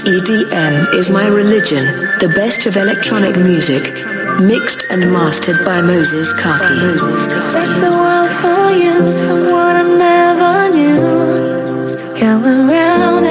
EDM is my religion, the best of electronic music, mixed and mastered by Moses Carter. Search the world for you, someone I never knew. Going round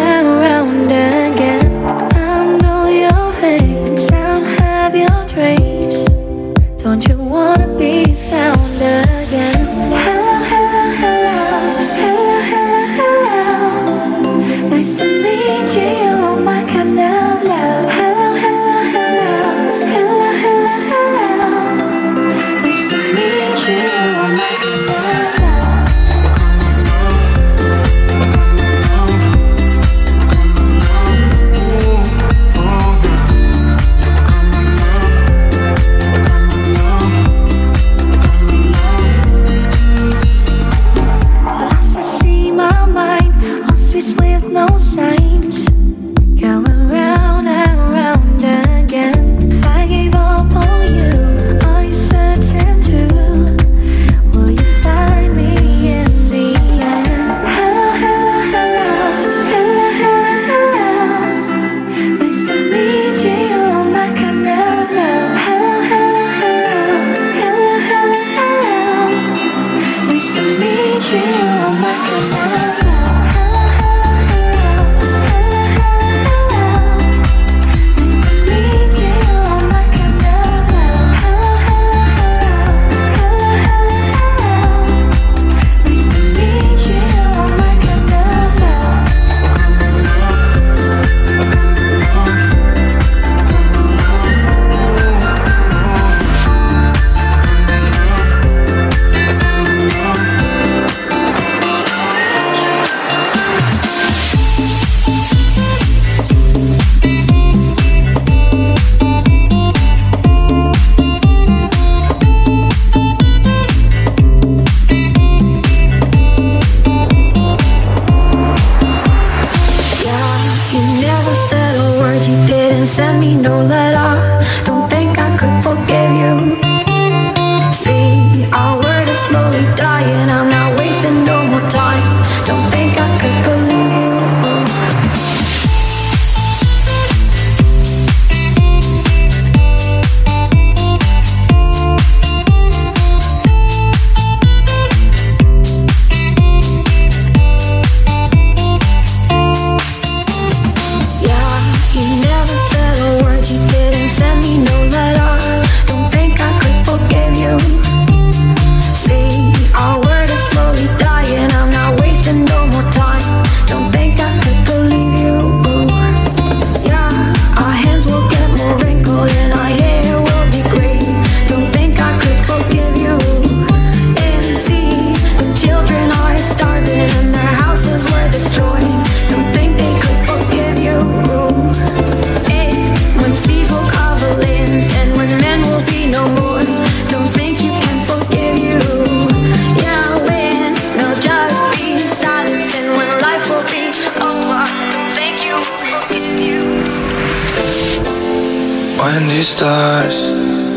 stars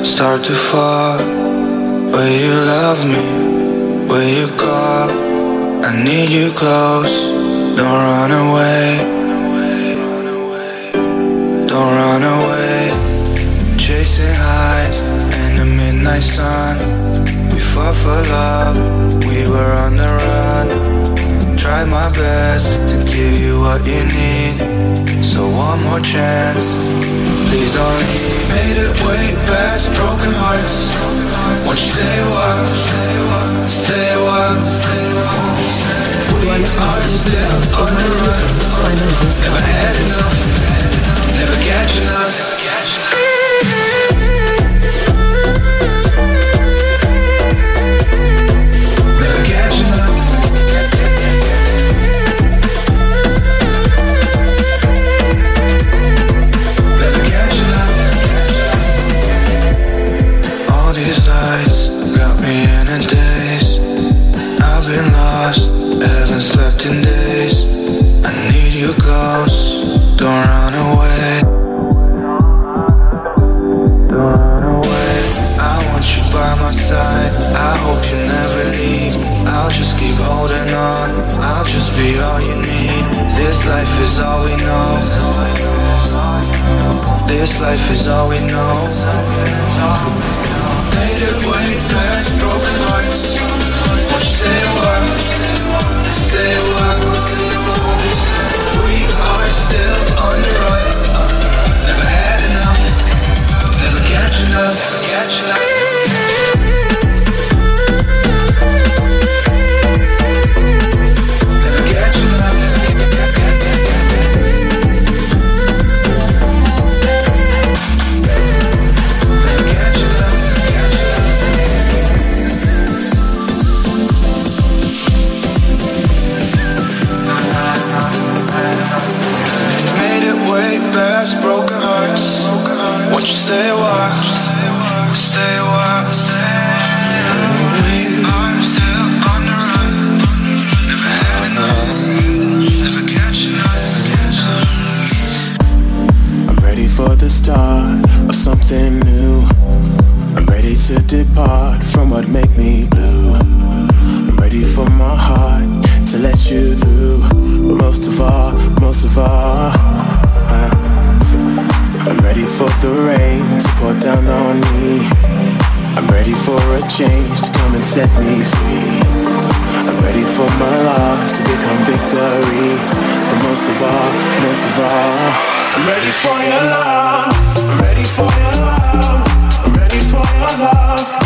start to fall Will you love me? Will you call? I need you close Don't run away Don't run away Chasing highs in the midnight sun We fought for love We were on the run try my best to give you what you need. So one more chance, please don't leave. Made it way past broken hearts. Won't you stay a while? Stay a while. We are still on the run. Never had enough. Never catching us. just be all you need. This life is all we know. This life is all we know. Made it way past broken hearts. Won't stay a? Stay a. We are still on the run. Never had enough. Never catching us. Catching us. Won't you stay a while? Stay a while. We are still on the run. Never had enough. Never catching us. I'm ready for the start of something new. I'm ready to depart from what make me blue. I'm ready for my heart to let you through. But most of all, most of all, ready for the rain to pour down on me. I'm ready for a change to come and set me free. I'm ready for my loss to become victory. But most of all, most of all, I'm ready for your love. I'm ready for your love. I'm ready for your love.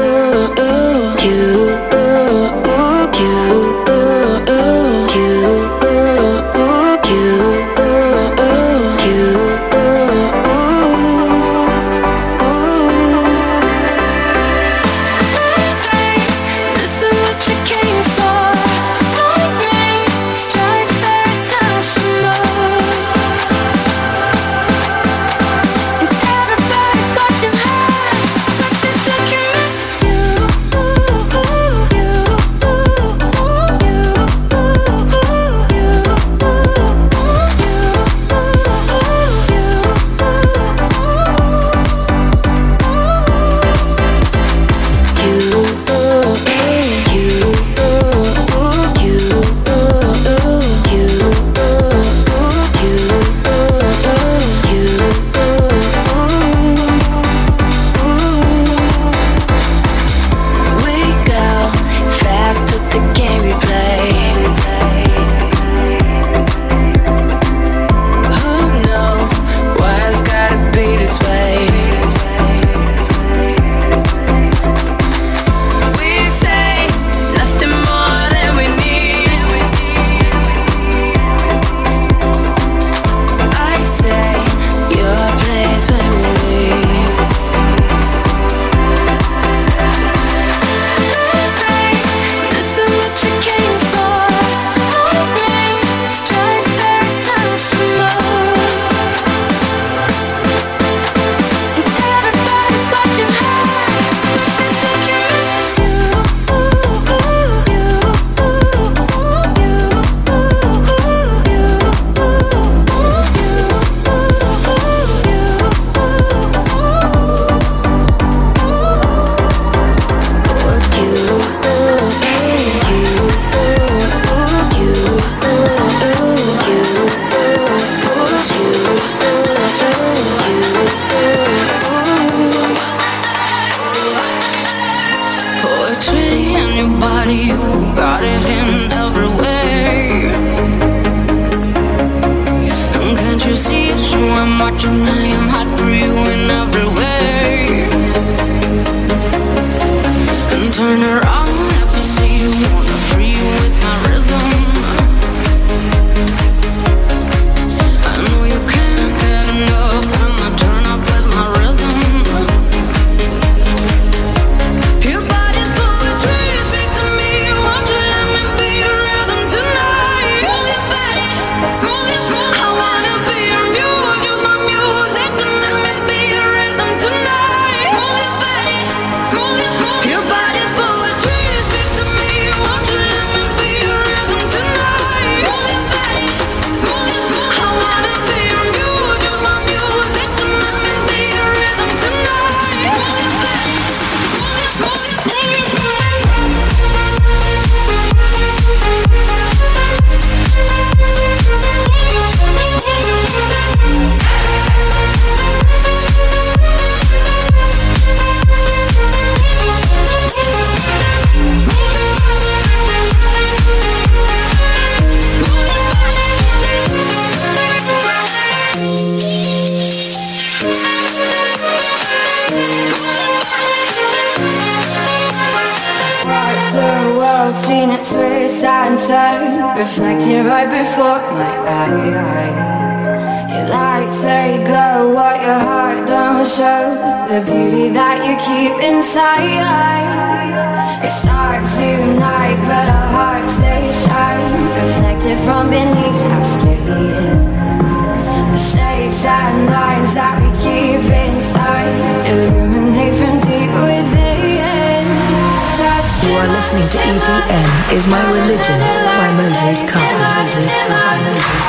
Is My Religion by Moses Carter. Moses Carter. Moses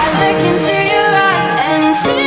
Carter.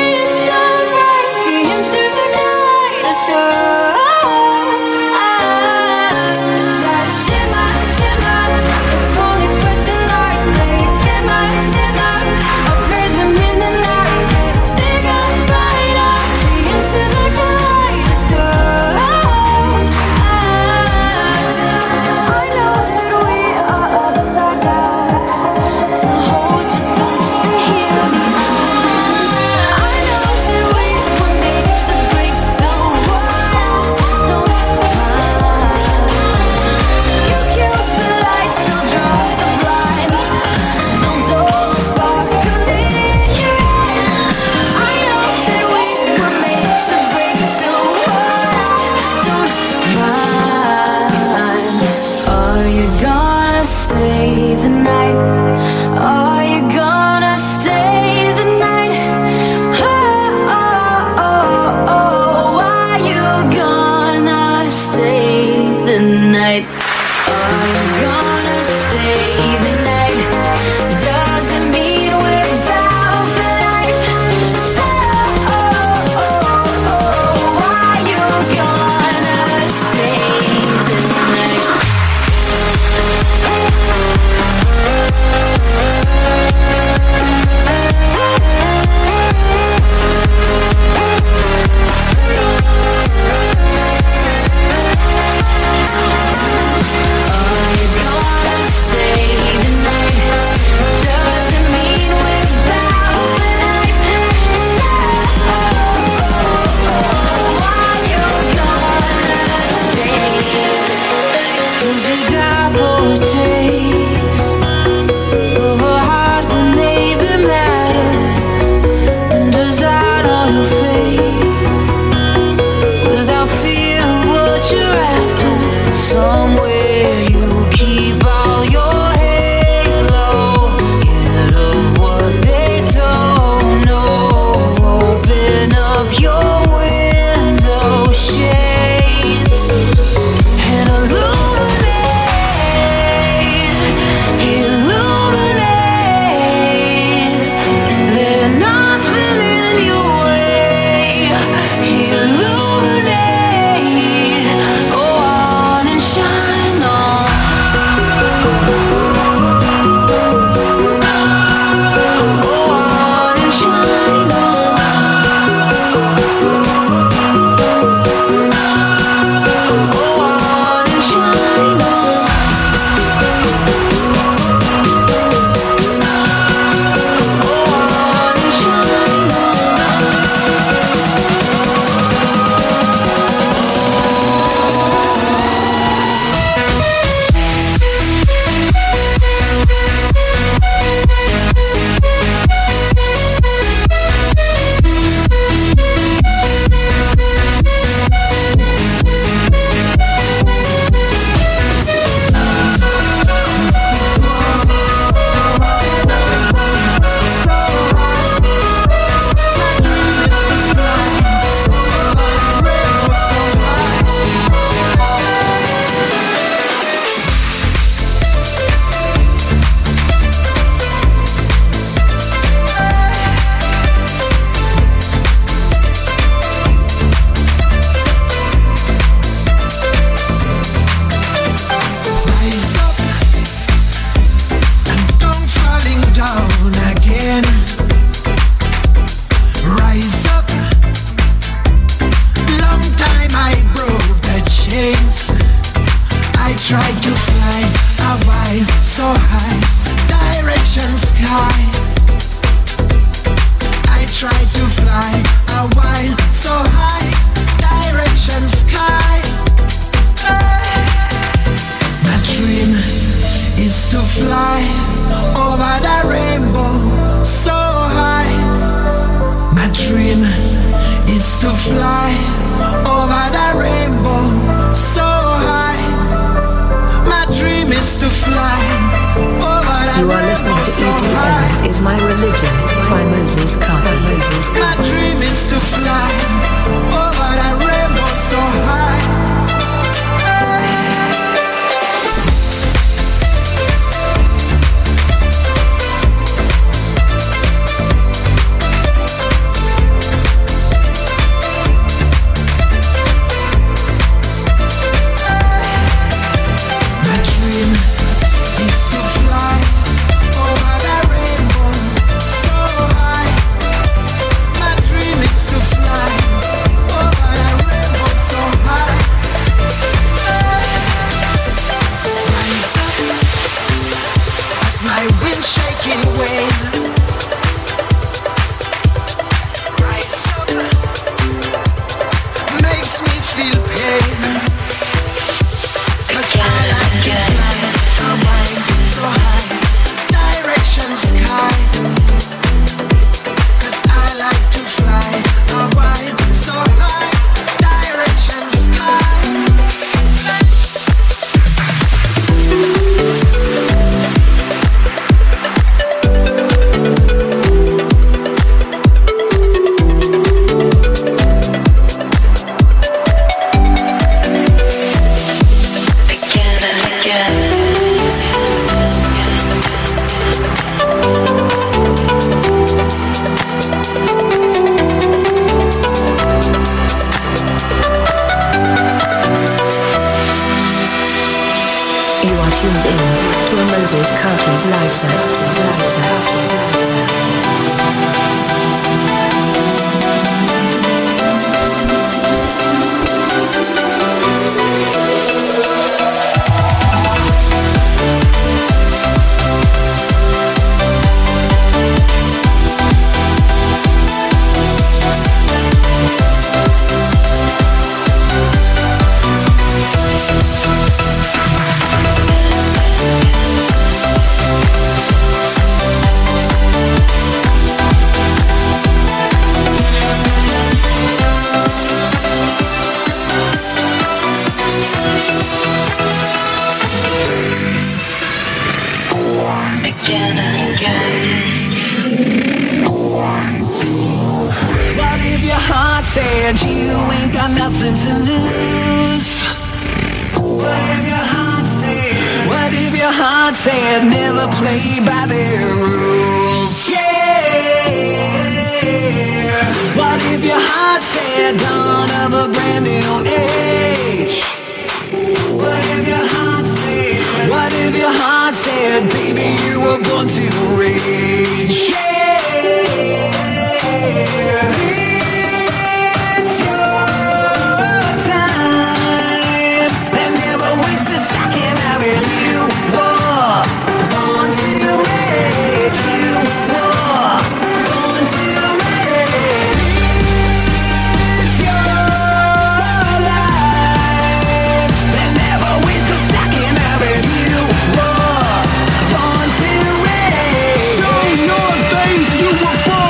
Fuck.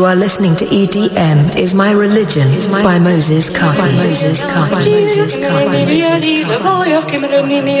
You are listening to EDM Is My Religion by Moses Kaki. By Moses Kaki. By Moses Kaki. Voor jou kimmeren niet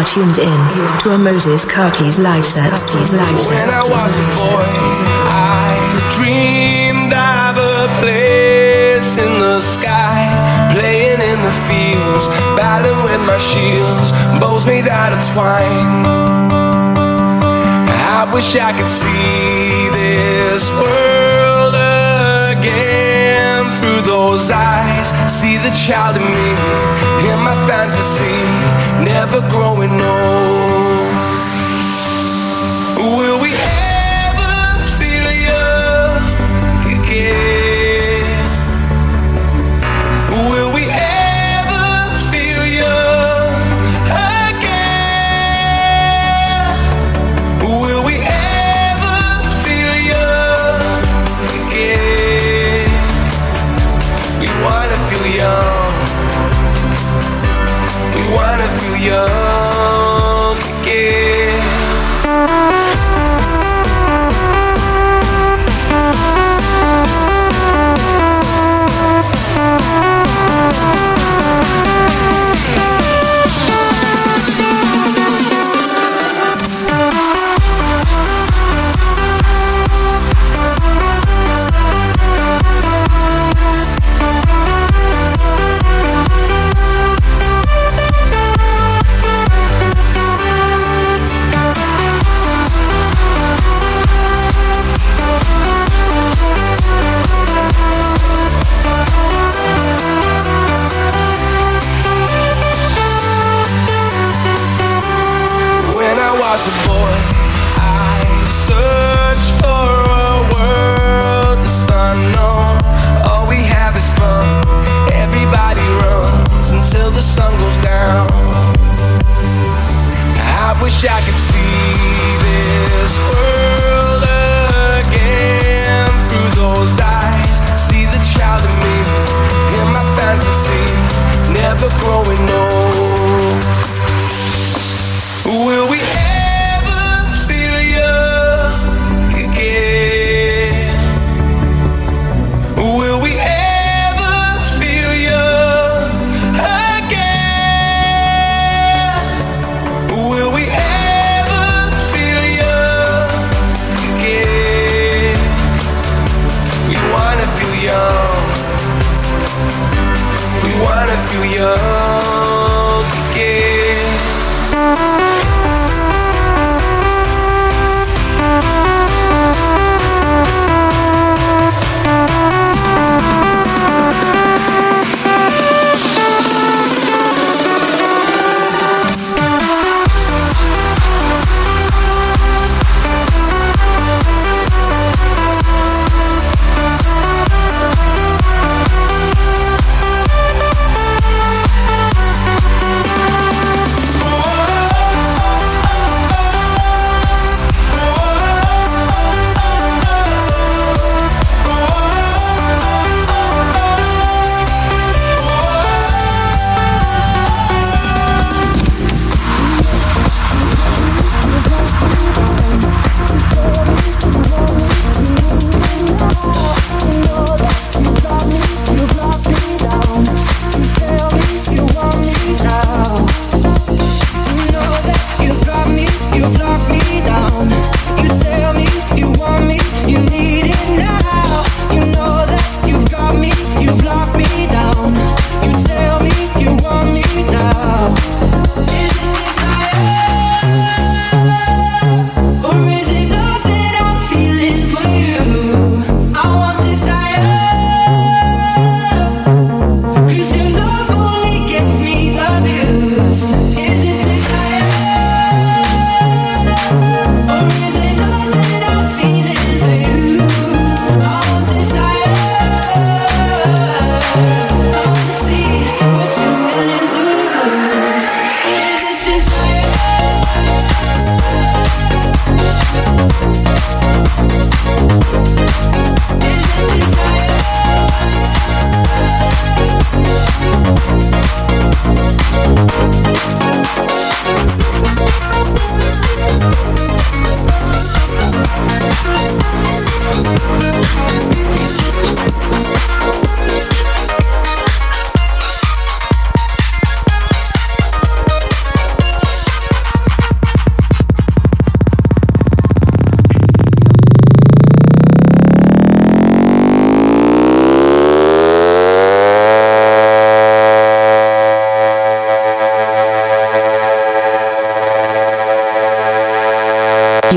are tuned in to a Moses Karki's live set. His live set. When I was a boy, I dreamed of a place in the sky, playing in the fields, battling with my shields, bows made out of twine. I wish I could see this world again through those eyes. See the child in me, in my fantasy, never growing old. Will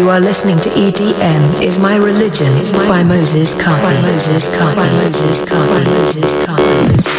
are listening to EDM is My Religion by Moses Carter. Moses Carter. Moses Carter. Moses Carter. Moses Carter.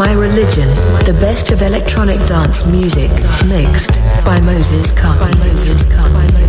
My Religion, the best of electronic dance music, mixed by Moses Carter.